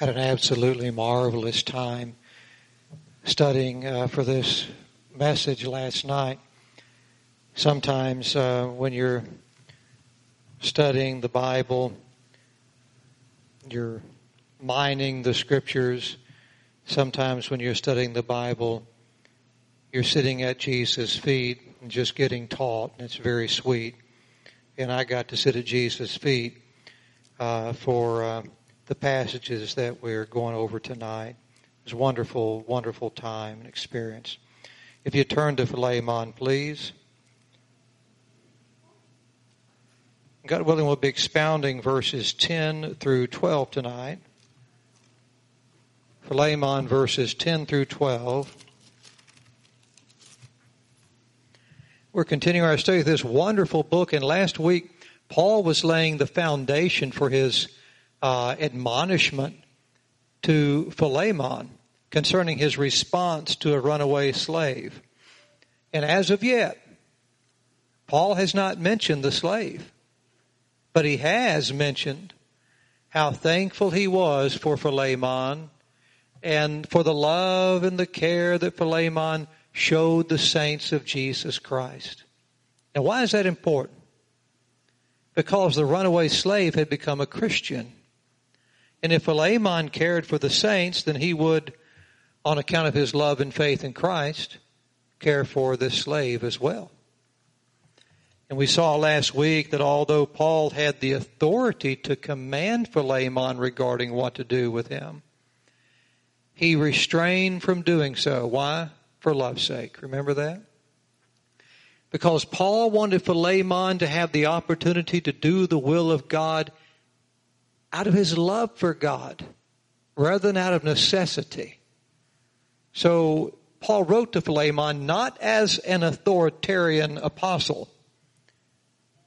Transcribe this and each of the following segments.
had an absolutely marvelous time studying uh, for this message last night. Sometimes uh, when you're studying the Bible, you're mining the scriptures. Sometimes when you're studying the Bible, you're sitting at Jesus' feet and just getting taught, and it's very sweet. And I got to sit at Jesus' feet uh, for uh, the passages that we're going over tonight. Was a wonderful, wonderful time and experience. If you turn to Philemon, please. God willing, we'll be expounding verses 10 through 12 tonight. Philemon, verses 10 through 12. We're continuing our study of this wonderful book, and last week Paul was laying the foundation for his uh, admonishment to Philemon concerning his response to a runaway slave. And as of yet, Paul has not mentioned the slave, but he has mentioned how thankful he was for Philemon and for the love and the care that Philemon showed the saints of Jesus Christ. Now, why is that important? Because the runaway slave had become a Christian. And if Philemon cared for the saints, then he would, on account of his love and faith in Christ, care for this slave as well. And we saw last week that although Paul had the authority to command Philemon regarding what to do with him, he restrained from doing so. Why? For love's sake. Remember that? Because Paul wanted Philemon to have the opportunity to do the will of God out of his love for God rather than out of necessity. So Paul wrote to Philemon not as an authoritarian apostle,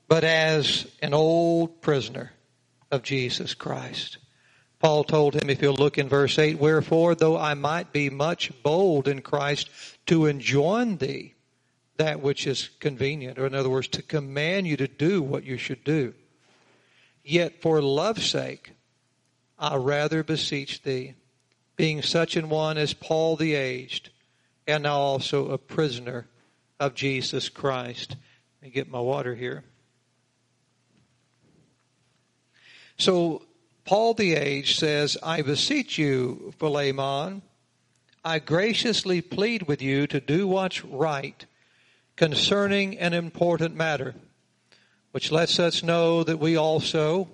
but as an old prisoner of Jesus Christ. Paul told him, if you'll look in verse 8, Wherefore, though I might be much bold in Christ to enjoin thee that which is convenient, or in other words, to command you to do what you should do. Yet for love's sake, I rather beseech thee, being such an one as Paul the aged, and now also a prisoner of Jesus Christ. Let me get my water here. So, Paul the aged says, I beseech you, Philemon, I graciously plead with you to do what's right concerning an important matter which lets us know that we also,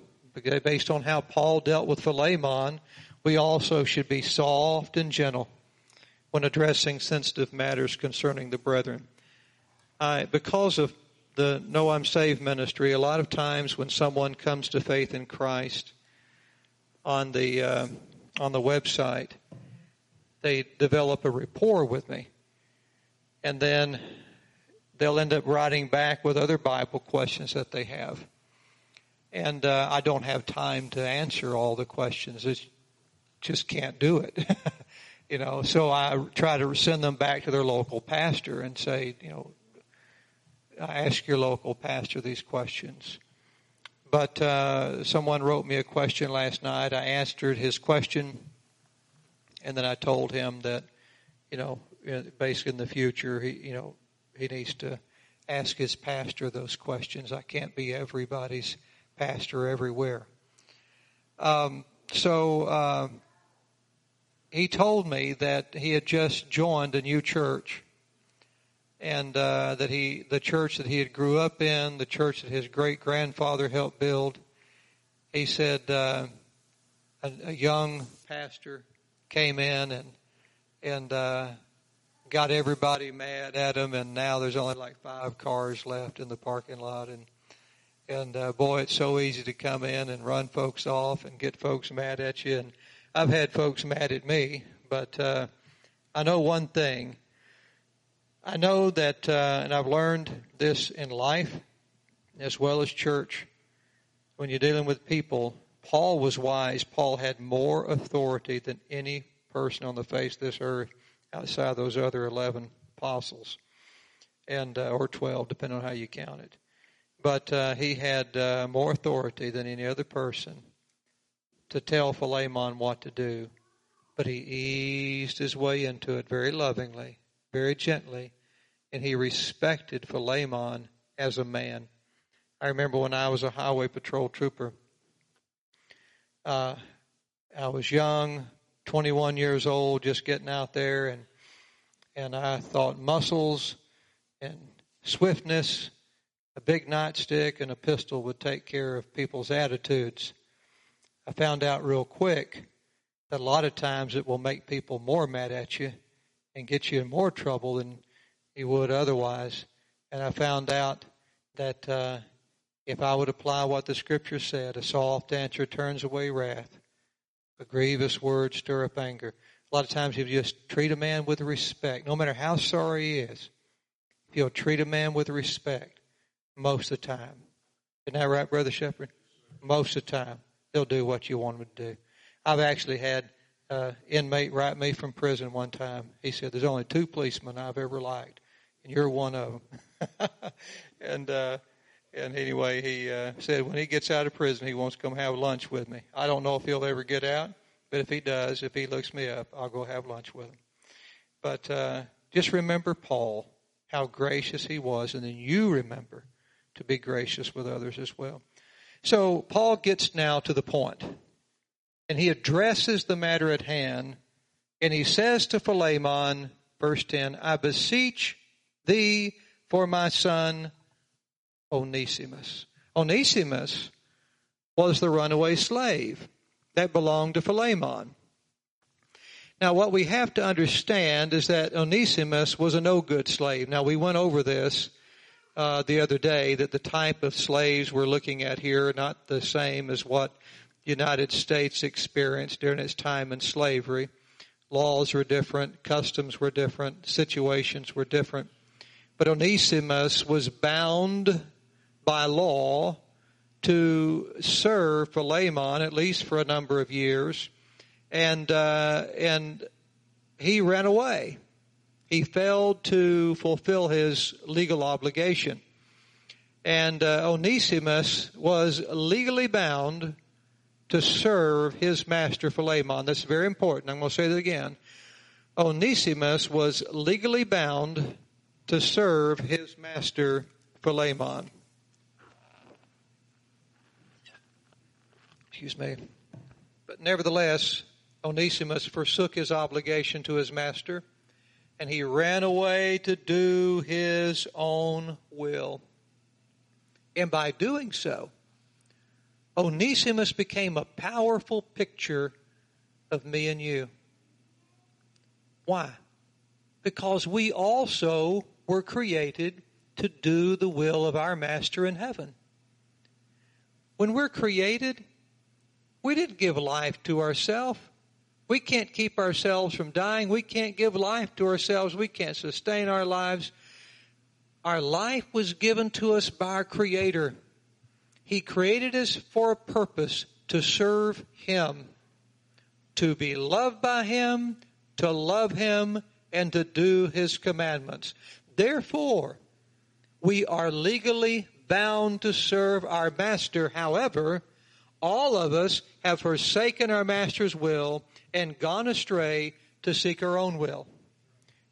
based on how Paul dealt with Philemon, we also should be soft and gentle when addressing sensitive matters concerning the brethren. I, because of the Know I'm Saved ministry, a lot of times when someone comes to faith in Christ on the uh, on the website, they develop a rapport with me, and then they'll end up writing back with other Bible questions that they have. And uh, I don't have time to answer all the questions. It's just can't do it. you know, so I try to send them back to their local pastor and say, you know, ask your local pastor these questions. But uh, someone wrote me a question last night. I answered his question, and then I told him that, you know, basically in the future, he, you know, he needs to ask his pastor those questions. I can't be everybody's pastor everywhere. Um, so uh, he told me that he had just joined a new church, and uh, that he the church that he had grew up in, the church that his great grandfather helped build. He said uh, a, a, young pastor came in and and uh, got everybody mad at him, and now there's only like five cars left in the parking lot, and and uh, boy, it's so easy to come in and run folks off and get folks mad at you. And I've had folks mad at me, but uh, I know one thing. I know that, uh, and I've learned this in life as well as church. When you're dealing with people, Paul was wise. Paul had more authority than any person on the face of this earth outside those other 11 apostles, and uh, or 12, depending on how you count it. But uh, he had uh, more authority than any other person. to tell Philemon what to do, but he eased his way into it very lovingly, very gently, and he respected Philemon as a man. I remember when I was a highway patrol trooper, uh, I was young, 21 years old, just getting out there, and and I thought muscles and swiftness, a big nightstick, and a pistol would take care of people's attitudes. I found out real quick that a lot of times it will make people more mad at you and get you in more trouble than you would otherwise. And I found out that uh, if I would apply what the scripture said, a soft answer turns away wrath, a grievous word stir up anger. A lot of times, if you just treat a man with respect, no matter how sorry he is, if you'll treat a man with respect, most of the time, isn't that right, Brother Shepherd? Most of the time, they'll do what you want them to do. I've actually had uh, inmate write me from prison one time. He said, "There's only two policemen I've ever liked, and you're one of them." and uh, and anyway, he uh, said when he gets out of prison, he wants to come have lunch with me. I don't know if he'll ever get out, but if he does, if he looks me up, I'll go have lunch with him. But uh, just remember Paul, how gracious he was, and then you remember to be gracious with others as well. So Paul gets now to the point, and he addresses the matter at hand, and he says to Philemon, verse 10, I beseech thee for my son Onesimus. Onesimus was the runaway slave that belonged to Philemon. Now, what we have to understand is that Onesimus was a no good slave. Now, we went over this uh, the other day that the type of slaves we're looking at here are not the same as what the United States experienced during its time in slavery. Laws were different, customs were different, situations were different. But Onesimus was bound by law to serve Philemon at least for a number of years, and uh, and he ran away. He failed to fulfill his legal obligation, and uh, Onesimus was legally bound to serve his master Philemon. That's very important. I'm going to say that again. Onesimus was legally bound to serve his master Philemon. Excuse me. But nevertheless, Onesimus forsook his obligation to his master, and he ran away to do his own will. And by doing so, Onesimus became a powerful picture of me and you. Why? Because we also were created to do the will of our Master in heaven. When we're created, we didn't give life to ourselves. We can't keep ourselves from dying. We can't give life to ourselves. We can't sustain our lives. Our life was given to us by our Creator. He created us for a purpose to serve Him, to be loved by Him, to love Him, and to do His commandments. Therefore, we are legally bound to serve our Master. However, all of us have forsaken our master's will and gone astray to seek our own will.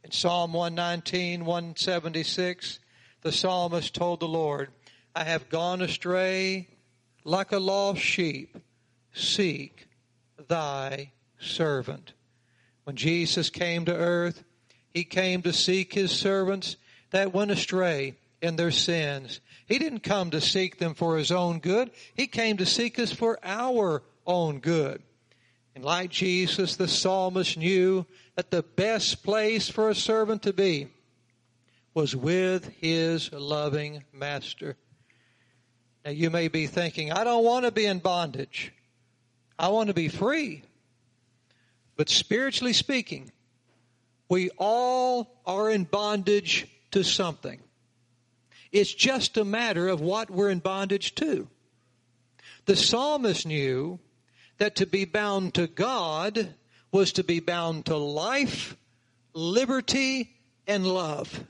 In Psalm 119, 176, the psalmist told the Lord, I have gone astray like a lost sheep. Seek thy servant. When Jesus came to earth, he came to seek his servants that went astray in their sins. He didn't come to seek them for his own good. He came to seek us for our own good. And like Jesus, the psalmist knew that the best place for a servant to be was with his loving master. Now you may be thinking, I don't want to be in bondage. I want to be free. But spiritually speaking, we all are in bondage to something. It's just a matter of what we're in bondage to. The psalmist knew that to be bound to God was to be bound to life, liberty, and love.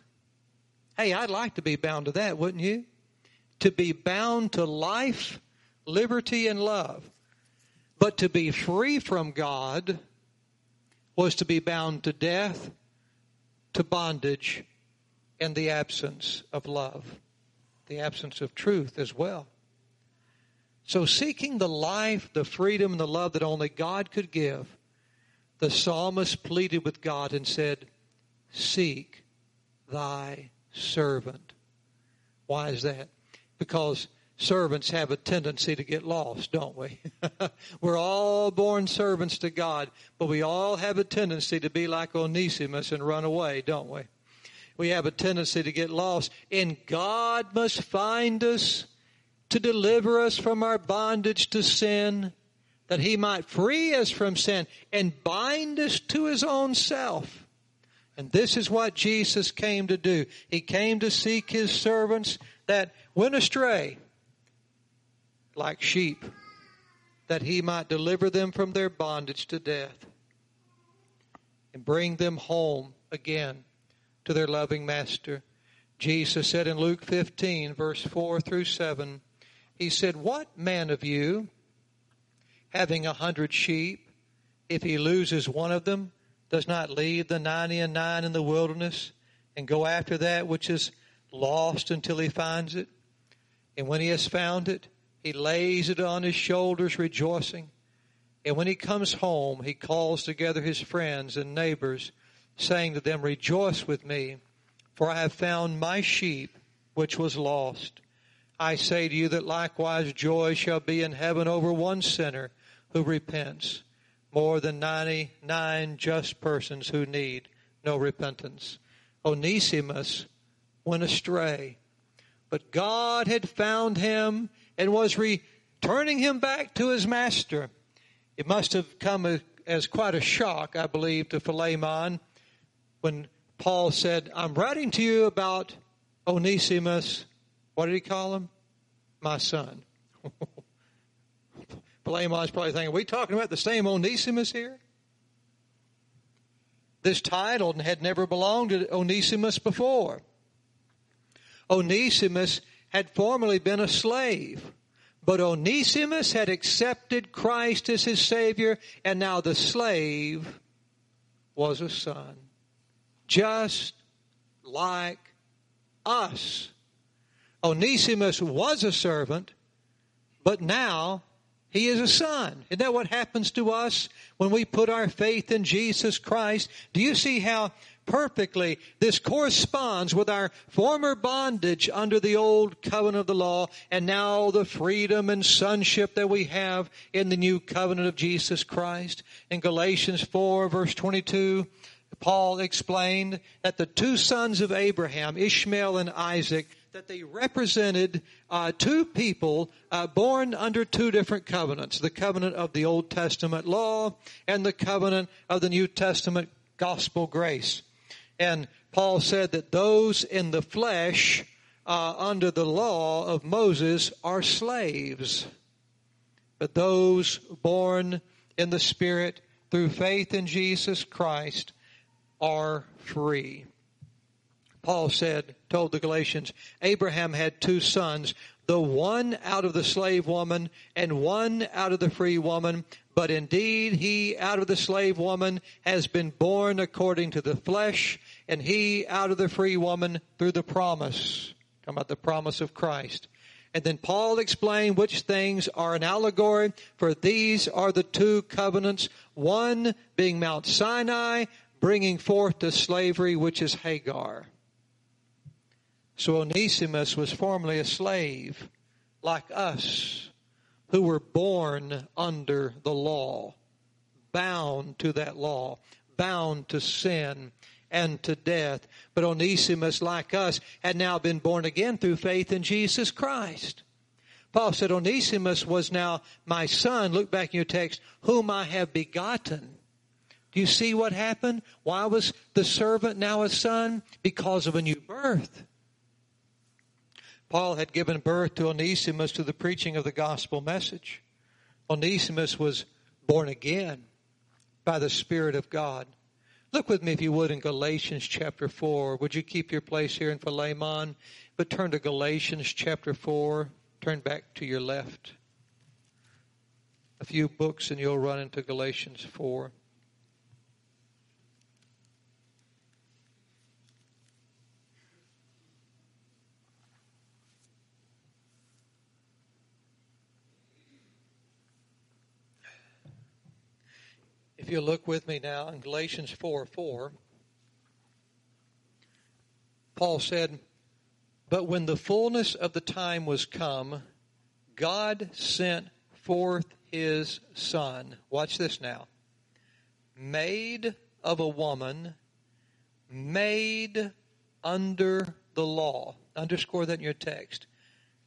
Hey, I'd like to be bound to that, wouldn't you? To be bound to life, liberty, and love. But to be free from God was to be bound to death, to bondage, and the absence of love, the absence of truth as well. So, seeking the life, the freedom, and the love that only God could give, the psalmist pleaded with God and said, Seek thy servant. Why is that? Because servants have a tendency to get lost, don't we? We're all born servants to God, but we all have a tendency to be like Onesimus and run away, don't we? We have a tendency to get lost, and God must find us to deliver us from our bondage to sin, that he might free us from sin and bind us to his own self. And this is what Jesus came to do. He came to seek his servants that went astray like sheep, that he might deliver them from their bondage to death and bring them home again to their loving master. Jesus said in Luke 15, verse 4 through 7, He said, What man of you, having a hundred sheep, if he loses one of them, does not leave the ninety and nine in the wilderness and go after that which is lost until he finds it. And when he has found it, he lays it on his shoulders, rejoicing. And when he comes home, he calls together his friends and neighbors, saying to them, Rejoice with me, for I have found my sheep which was lost. I say to you that likewise joy shall be in heaven over one sinner who repents more than 99 just persons who need no repentance. Onesimus went astray, but God had found him and was returning him back to his master. It must have come as quite a shock, I believe, to Philemon when Paul said, I'm writing to you about Onesimus. What did he call him? My son. Philemon's probably thinking, are we talking about the same Onesimus here? This title had never belonged to Onesimus before. Onesimus had formerly been a slave, but Onesimus had accepted Christ as his Savior, and now the slave was a son. Just like us. Onesimus was a servant, but now he is a son. Isn't that what happens to us when we put our faith in Jesus Christ? Do you see how perfectly this corresponds with our former bondage under the old covenant of the law and now the freedom and sonship that we have in the new covenant of Jesus Christ? In Galatians 4 verse 22, Paul explained that the two sons of Abraham, Ishmael and Isaac, that they represented uh, two people uh, born under two different covenants the covenant of the Old Testament law and the covenant of the New Testament gospel grace. And Paul said that those in the flesh uh, under the law of Moses are slaves, but those born in the Spirit through faith in Jesus Christ are free. Paul said, told the Galatians, Abraham had two sons, the one out of the slave woman and one out of the free woman. But indeed, he out of the slave woman has been born according to the flesh, and he out of the free woman through the promise. Talking about the promise of Christ. And then Paul explained which things are an allegory, for these are the two covenants, one being Mount Sinai, bringing forth to slavery, which is Hagar. So Onesimus was formerly a slave, like us, who were born under the law, bound to that law, bound to sin and to death. But Onesimus, like us, had now been born again through faith in Jesus Christ. Paul said, Onesimus was now my son. Look back in your text, whom I have begotten. Do you see what happened? Why was the servant now a son? Because of a new birth. Paul had given birth to Onesimus to the preaching of the gospel message. Onesimus was born again by the Spirit of God. Look with me, if you would, in Galatians chapter 4. Would you keep your place here in Philemon? But turn to Galatians chapter 4. Turn back to your left. a few books and you'll run into Galatians 4. If you look with me now in Galatians 4 4, Paul said, But when the fullness of the time was come, God sent forth his son. Watch this now. Made of a woman, made under the law. Underscore that in your text.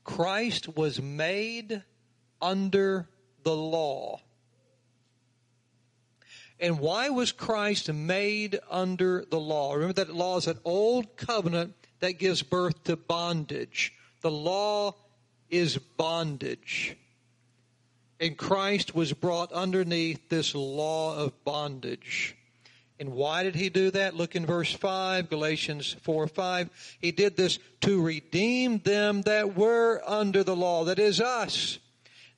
Christ was made under the law. And why was Christ made under the law? Remember that law is an old covenant that gives birth to bondage. The law is bondage. And Christ was brought underneath this law of bondage. And why did he do that? Look in verse 5, Galatians 4 5. He did this to redeem them that were under the law, that is us,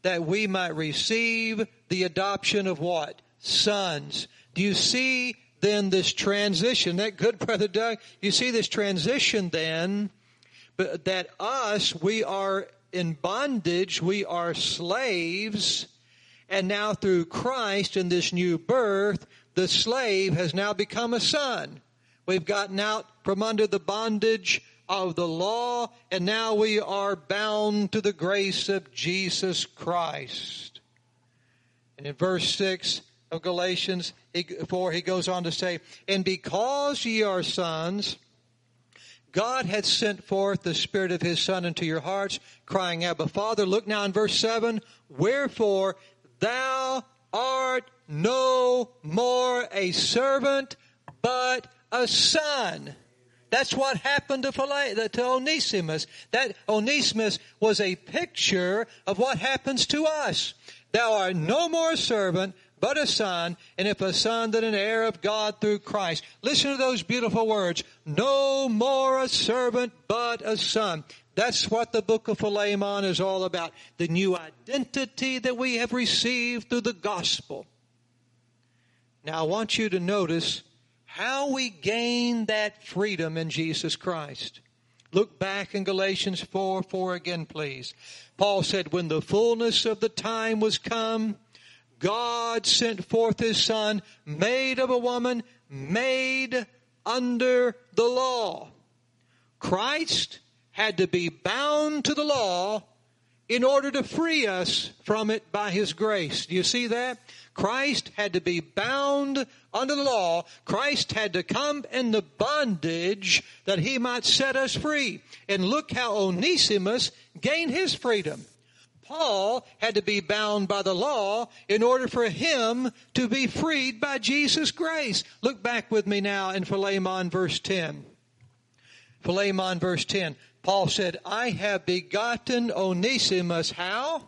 that we might receive the adoption of what? Sons. Do you see then this transition? That good, Brother Doug? You see this transition then, but that us, we are in bondage, we are slaves, and now through Christ in this new birth, the slave has now become a son. We've gotten out from under the bondage of the law, and now we are bound to the grace of Jesus Christ. And in verse 6, of Galatians 4, he goes on to say, And because ye are sons, God hath sent forth the Spirit of His Son into your hearts, crying, Abba, Father. Look now in verse 7. Wherefore thou art no more a servant, but a son. That's what happened to, Phila- to Onesimus. That Onesimus was a picture of what happens to us. Thou art no more a servant, but a son, and if a son, then an heir of God through Christ. Listen to those beautiful words. No more a servant, but a son. That's what the book of Philemon is all about. The new identity that we have received through the gospel. Now I want you to notice how we gain that freedom in Jesus Christ. Look back in Galatians 4, 4 again, please. Paul said, when the fullness of the time was come, God sent forth his son, made of a woman, made under the law. Christ had to be bound to the law in order to free us from it by his grace. Do you see that? Christ had to be bound under the law. Christ had to come in the bondage that he might set us free. And look how Onesimus gained his freedom. Paul had to be bound by the law in order for him to be freed by Jesus' grace. Look back with me now in Philemon verse 10. Philemon verse 10. Paul said, I have begotten Onesimus. How?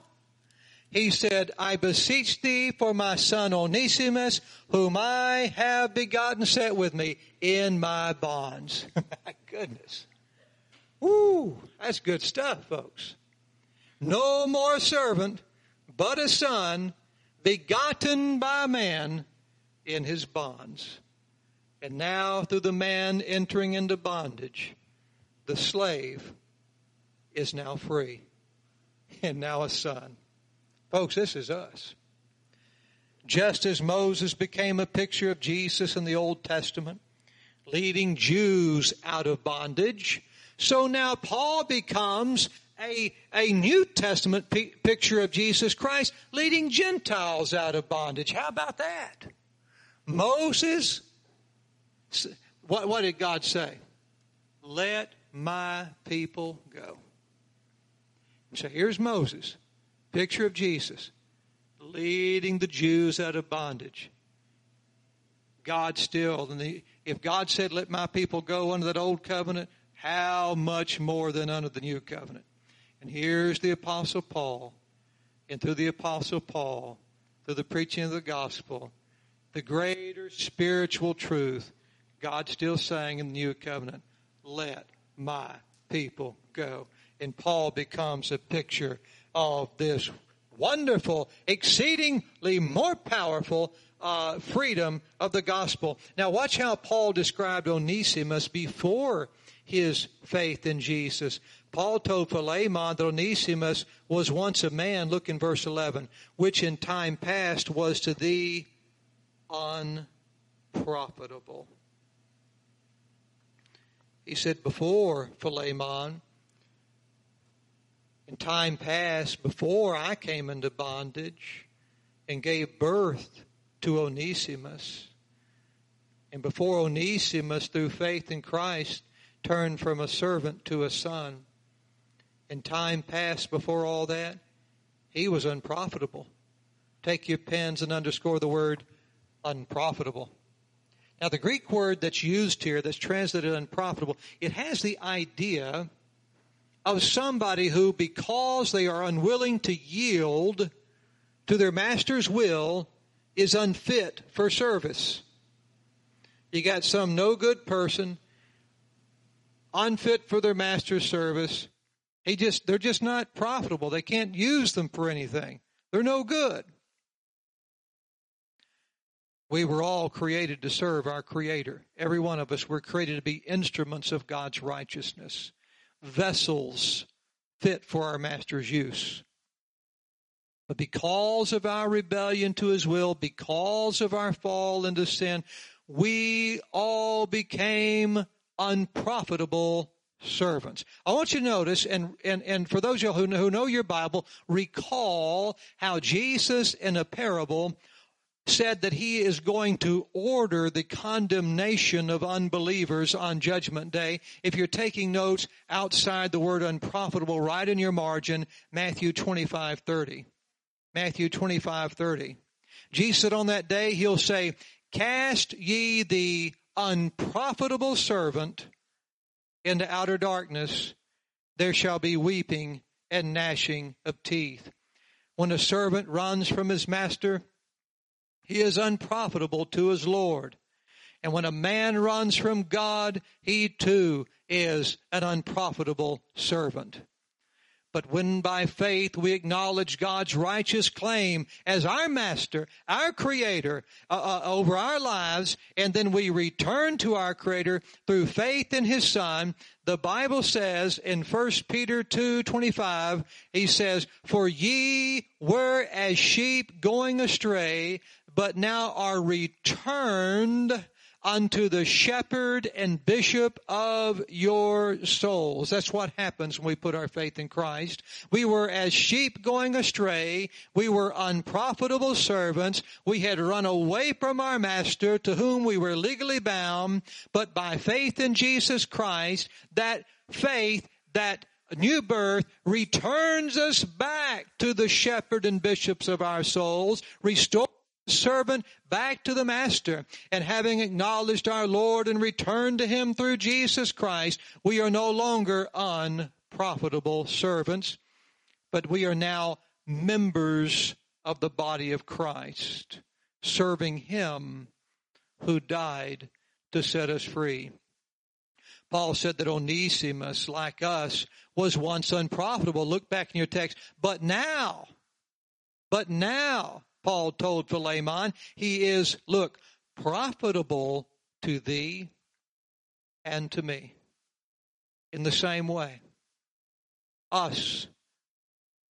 He said, I beseech thee for my son Onesimus, whom I have begotten, set with me in my bonds. my goodness. Woo, that's good stuff, folks no more servant, but a son, begotten by man in his bonds. And now, through the man entering into bondage, the slave is now free and now a son. Folks, this is us. Just as Moses became a picture of Jesus in the Old Testament, leading Jews out of bondage, so now Paul becomes a, a New Testament p- picture of Jesus Christ leading Gentiles out of bondage. How about that? Moses, what, what did God say? Let my people go. So here's Moses, picture of Jesus, leading the Jews out of bondage. God still, and the, if God said, let my people go under that old covenant, how much more than under the new covenant? And here's the Apostle Paul. And through the Apostle Paul, through the preaching of the gospel, the greater spiritual truth, God still saying in the new covenant, let my people go. And Paul becomes a picture of this wonderful, exceedingly more powerful uh, freedom of the gospel. Now, watch how Paul described Onesimus before his faith in Jesus. Paul told Philemon that Onesimus was once a man, look in verse 11, which in time past was to thee unprofitable. He said, Before Philemon, in time past, before I came into bondage and gave birth to Onesimus, and before Onesimus, through faith in Christ, turned from a servant to a son, in time past before all that, he was unprofitable. Take your pens and underscore the word unprofitable. Now, the Greek word that's used here, that's translated unprofitable, it has the idea of somebody who, because they are unwilling to yield to their master's will, is unfit for service. You got some no good person, unfit for their master's service. He just, they're just not profitable. They can't use them for anything. They're no good. We were all created to serve our Creator. Every one of us were created to be instruments of God's righteousness vessels fit for our master's use. But because of our rebellion to his will, because of our fall into sin, we all became unprofitable servants. I want you to notice, and, and, and for those of you who know, who know your Bible, recall how Jesus in a parable said that he is going to order the condemnation of unbelievers on judgment day. If you're taking notes outside the word unprofitable, right in your margin, Matthew 25, 30. Matthew 25, 30. Jesus said on that day, he'll say, cast ye the unprofitable servant into outer darkness. There shall be weeping and gnashing of teeth. When a servant runs from his master, he is unprofitable to his Lord. And when a man runs from God, he too is an unprofitable servant. But when by faith we acknowledge God's righteous claim as our master, our creator uh, uh, over our lives, and then we return to our creator through faith in his son, the Bible says in 1 Peter 2:25, he says, "For ye were as sheep going astray, but now are returned unto the shepherd and bishop of your souls. That's what happens when we put our faith in Christ. We were as sheep going astray. We were unprofitable servants. We had run away from our master to whom we were legally bound. But by faith in Jesus Christ, that faith, that new birth returns us back to the shepherd and bishops of our souls, restores servant back to the master. And having acknowledged our Lord and returned to him through Jesus Christ, we are no longer unprofitable servants, but we are now members of the body of Christ, serving him who died to set us free. Paul said that Onesimus, like us, was once unprofitable. Look back in your text. But now, but now, Paul told Philemon, he is, look, profitable to thee and to me. In the same way, us,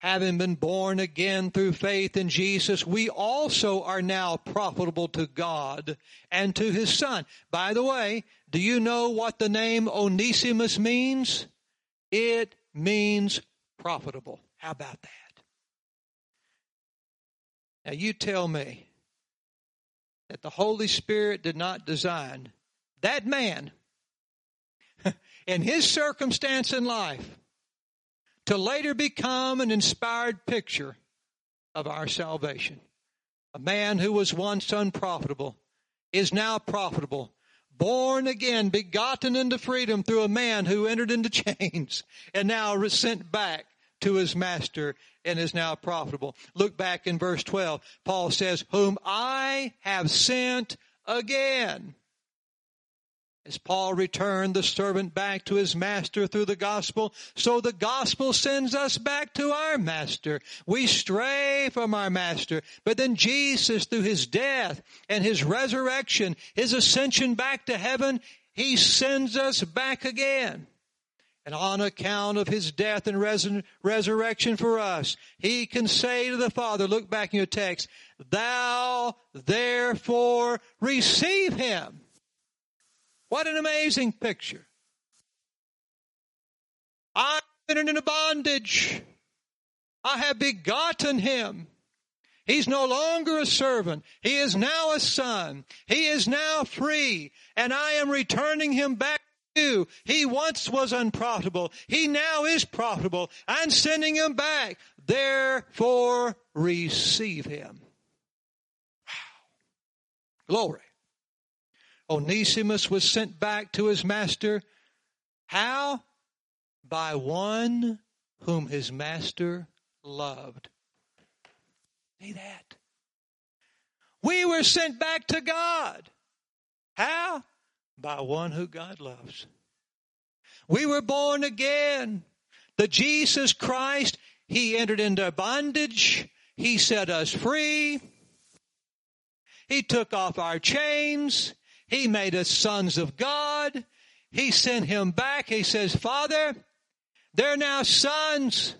having been born again through faith in Jesus, we also are now profitable to God and to his son. By the way, do you know what the name Onesimus means? It means profitable. How about that? Now you tell me that the Holy Spirit did not design that man in his circumstance in life to later become an inspired picture of our salvation. A man who was once unprofitable is now profitable. Born again, begotten into freedom through a man who entered into chains and now sent back to his master and is now profitable. Look back in verse 12. Paul says, whom I have sent again. As Paul returned the servant back to his master through the gospel, so the gospel sends us back to our master. We stray from our master, but then Jesus through his death and his resurrection, his ascension back to heaven, he sends us back again. And on account of his death and res- resurrection for us, he can say to the Father, look back in your text, thou therefore receive him. What an amazing picture. I have been in bondage. I have begotten him. He's no longer a servant. He is now a son. He is now free. And I am returning him back He once was unprofitable. He now is profitable. I'm sending him back. Therefore, receive him. Wow. Glory. Onesimus was sent back to his master. How? By one whom his master loved. See that? We were sent back to God. How? By one who God loves. We were born again. The Jesus Christ, He entered into bondage. He set us free. He took off our chains. He made us sons of God. He sent him back. He says, Father, they're now sons.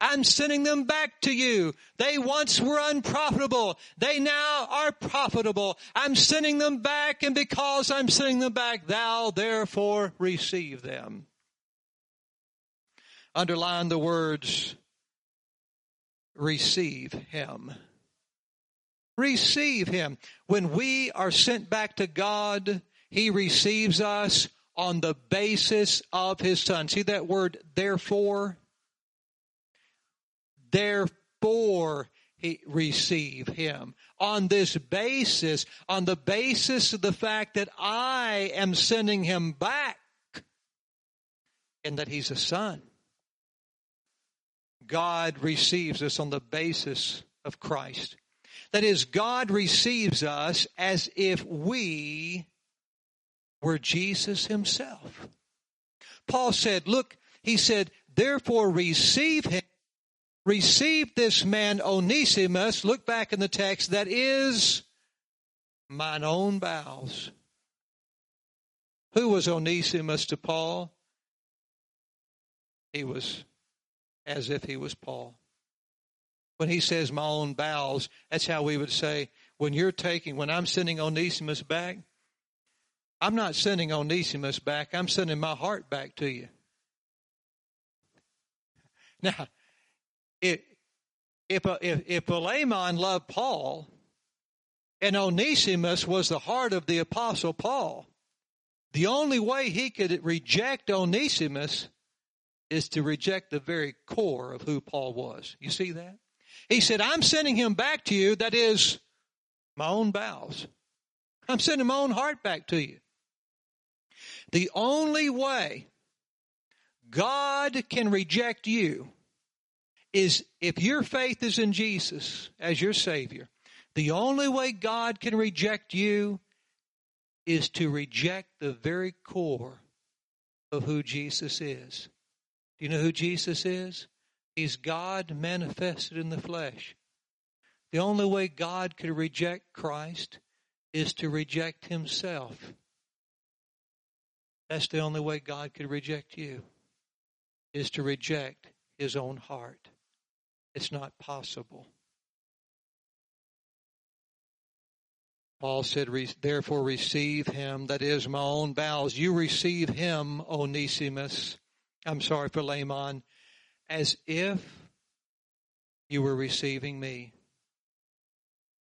I'm sending them back to you. They once were unprofitable. They now are profitable. I'm sending them back, and because I'm sending them back, thou therefore receive them. Underline the words, receive him receive him. When we are sent back to God, he receives us on the basis of his son. See that word, therefore? Therefore, he receive him on this basis, on the basis of the fact that I am sending him back and that he's a son. God receives us on the basis of Christ. That is, God receives us as if we were Jesus himself. Paul said, look, he said, therefore receive him, receive this man Onesimus, look back in the text, that is mine own bowels. Who was Onesimus to Paul? He was as if he was Paul when he says my own bowels, that's how we would say, when you're taking, when I'm sending Onesimus back, I'm not sending Onesimus back, I'm sending my heart back to you. Now, if, if, uh, if, if Philemon loved Paul, and Onesimus was the heart of the Apostle Paul, the only way he could reject Onesimus is to reject the very core of who Paul was. You see that? He said, I'm sending him back to you, that is my own bowels. I'm sending my own heart back to you. The only way God can reject you is if your faith is in Jesus as your Savior. The only way God can reject you is to reject the very core of who Jesus is. Do you know who Jesus is? He's God manifested in the flesh. The only way God could reject Christ is to reject himself. That's the only way God could reject you, is to reject his own heart. It's not possible. Paul said, Therefore receive him, that is my own bowels. You receive him, Onesimus. I'm sorry, Philemon as if you were receiving me.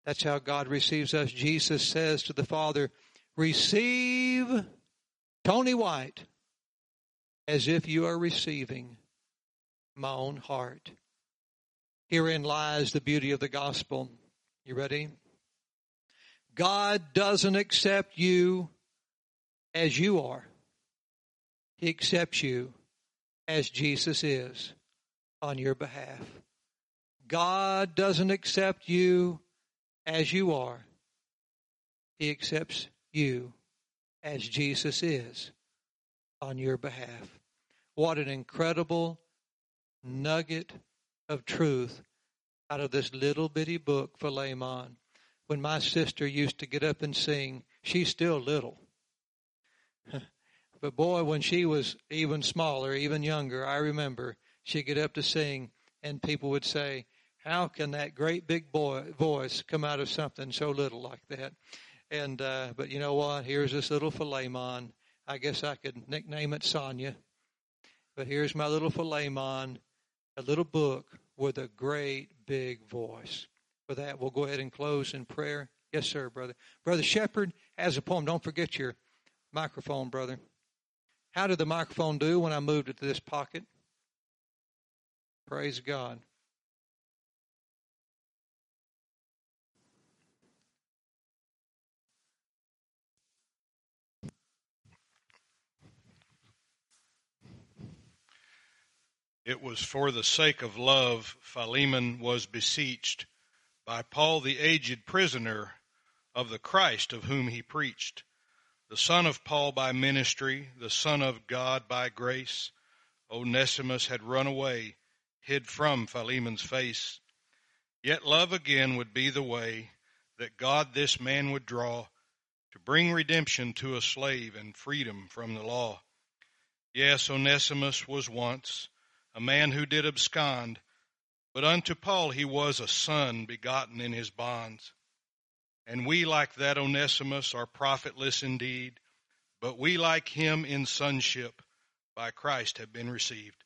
That's how God receives us. Jesus says to the Father, Receive Tony White as if you are receiving my own heart. Herein lies the beauty of the gospel. You ready? God doesn't accept you as you are. He accepts you as Jesus is on your behalf. God doesn't accept you as you are. He accepts you as Jesus is on your behalf. What an incredible nugget of truth out of this little bitty book, Philemon. When my sister used to get up and sing, she's still little. but boy, when she was even smaller, even younger, I remember she'd get up to sing, and people would say, How can that great big boy voice come out of something so little like that? And uh, but you know what? Here's this little Philemon. I guess I could nickname it Sonia. But here's my little Philemon, a little book with a great big voice. For that, we'll go ahead and close in prayer. Yes, sir, brother. Brother Shepherd has a poem. Don't forget your microphone, brother. How did the microphone do when I moved it to this pocket? Praise God. It was for the sake of love Philemon was beseeched by Paul the aged prisoner of the Christ of whom he preached, the son of Paul by ministry, the son of God by grace. Onesimus had run away, hid from Philemon's face. Yet love again would be the way that God this man would draw to bring redemption to a slave and freedom from the law. Yes, Onesimus was once a man who did abscond, but unto Paul he was a son begotten in his bonds. And we, like that Onesimus, are profitless indeed, but we, like him in sonship, by Christ have been received.